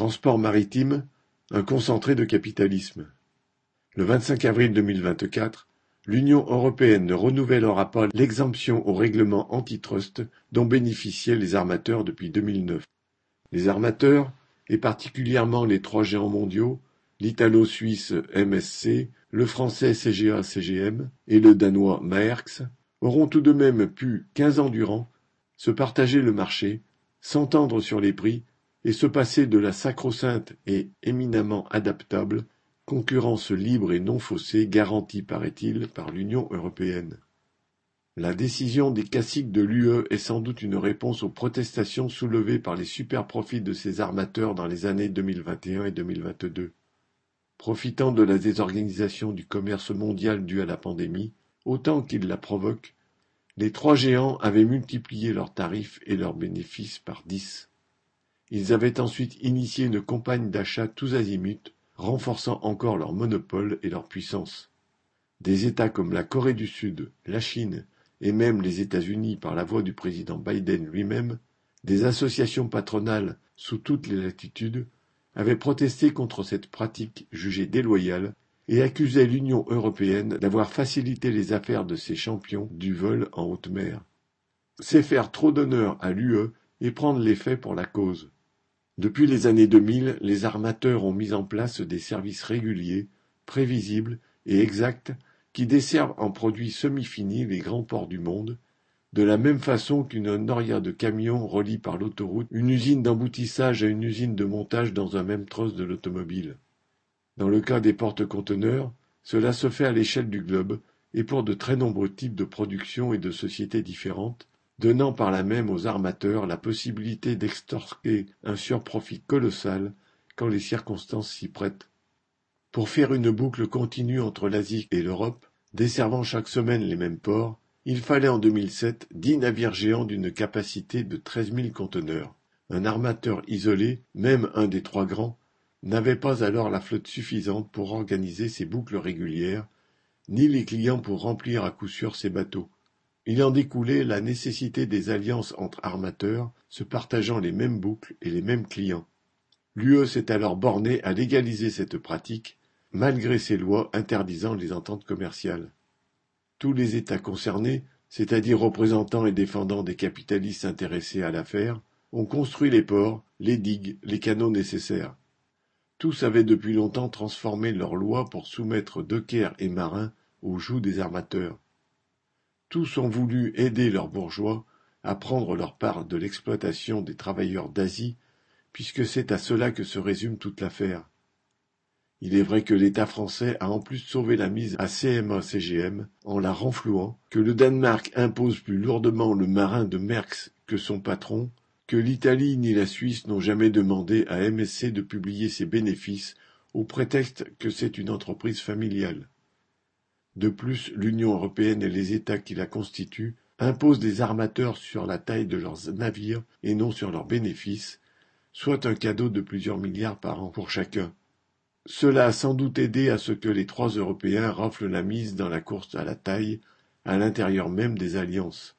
Transport maritime, un concentré de capitalisme. Le 25 avril 2024, l'Union européenne ne renouvellera pas l'exemption au règlement antitrust dont bénéficiaient les armateurs depuis 2009. Les armateurs, et particulièrement les trois géants mondiaux, l'italo-suisse MSC, le français CGA-CGM et le danois Maersk, auront tout de même pu, quinze ans durant, se partager le marché, s'entendre sur les prix et se passer de la sacro-sainte et éminemment adaptable concurrence libre et non faussée garantie, paraît-il, par l'Union européenne. La décision des caciques de l'UE est sans doute une réponse aux protestations soulevées par les super-profits de ces armateurs dans les années 2021 et 2022. Profitant de la désorganisation du commerce mondial due à la pandémie, autant qu'ils la provoquent, les trois géants avaient multiplié leurs tarifs et leurs bénéfices par dix. Ils avaient ensuite initié une campagne d'achat tous azimuts, renforçant encore leur monopole et leur puissance. Des États comme la Corée du Sud, la Chine et même les États-Unis par la voix du président Biden lui-même, des associations patronales sous toutes les latitudes, avaient protesté contre cette pratique jugée déloyale et accusaient l'Union européenne d'avoir facilité les affaires de ces champions du vol en haute mer. C'est faire trop d'honneur à l'UE et prendre les faits pour la cause. Depuis les années 2000, les armateurs ont mis en place des services réguliers, prévisibles et exacts qui desservent en produits semi-finis les grands ports du monde, de la même façon qu'une noria de camions relie par l'autoroute une usine d'emboutissage à une usine de montage dans un même trosse de l'automobile. Dans le cas des porte-conteneurs, cela se fait à l'échelle du globe et pour de très nombreux types de production et de sociétés différentes, donnant par là même aux armateurs la possibilité d'extorquer un surprofit colossal quand les circonstances s'y prêtent. Pour faire une boucle continue entre l'Asie et l'Europe, desservant chaque semaine les mêmes ports, il fallait en 2007 dix navires géants d'une capacité de treize mille conteneurs. Un armateur isolé, même un des trois grands, n'avait pas alors la flotte suffisante pour organiser ces boucles régulières, ni les clients pour remplir à coup sûr ces bateaux. Il en découlait la nécessité des alliances entre armateurs se partageant les mêmes boucles et les mêmes clients. L'UE s'est alors bornée à légaliser cette pratique, malgré ses lois interdisant les ententes commerciales. Tous les États concernés, c'est-à-dire représentants et défendant des capitalistes intéressés à l'affaire, ont construit les ports, les digues, les canaux nécessaires. Tous avaient depuis longtemps transformé leurs lois pour soumettre dockers et marins aux joues des armateurs. Tous ont voulu aider leurs bourgeois à prendre leur part de l'exploitation des travailleurs d'Asie, puisque c'est à cela que se résume toute l'affaire. Il est vrai que l'État français a en plus sauvé la mise à CMA-CGM en la renflouant, que le Danemark impose plus lourdement le marin de Merckx que son patron, que l'Italie ni la Suisse n'ont jamais demandé à MSC de publier ses bénéfices au prétexte que c'est une entreprise familiale. De plus, l'Union européenne et les États qui la constituent imposent des armateurs sur la taille de leurs navires et non sur leurs bénéfices, soit un cadeau de plusieurs milliards par an pour chacun. Cela a sans doute aidé à ce que les trois Européens raflent la mise dans la course à la taille, à l'intérieur même des alliances.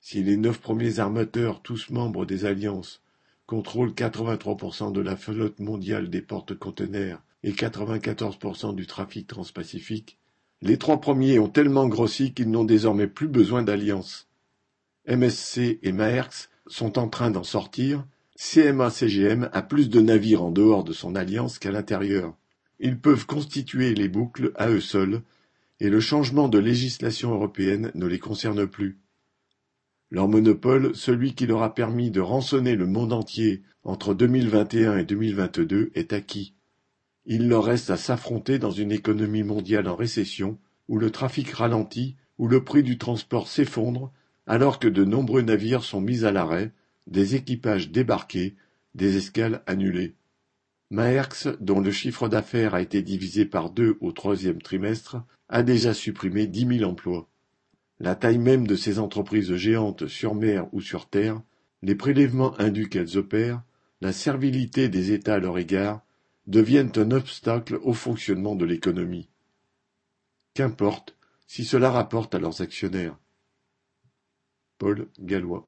Si les neuf premiers armateurs, tous membres des alliances, contrôlent 83% de la flotte mondiale des porte-conteneurs et 94% du trafic transpacifique, les trois premiers ont tellement grossi qu'ils n'ont désormais plus besoin d'alliance. MSC et Maersk sont en train d'en sortir. CMA-CGM a plus de navires en dehors de son alliance qu'à l'intérieur. Ils peuvent constituer les boucles à eux seuls, et le changement de législation européenne ne les concerne plus. Leur monopole, celui qui leur a permis de rançonner le monde entier entre 2021 et 2022, est acquis. Il leur reste à s'affronter dans une économie mondiale en récession, où le trafic ralentit, où le prix du transport s'effondre, alors que de nombreux navires sont mis à l'arrêt, des équipages débarqués, des escales annulées. Maerx, dont le chiffre d'affaires a été divisé par deux au troisième trimestre, a déjà supprimé dix mille emplois. La taille même de ces entreprises géantes sur mer ou sur terre, les prélèvements indus qu'elles opèrent, la servilité des États à leur égard, deviennent un obstacle au fonctionnement de l'économie. Qu'importe si cela rapporte à leurs actionnaires. Paul Gallois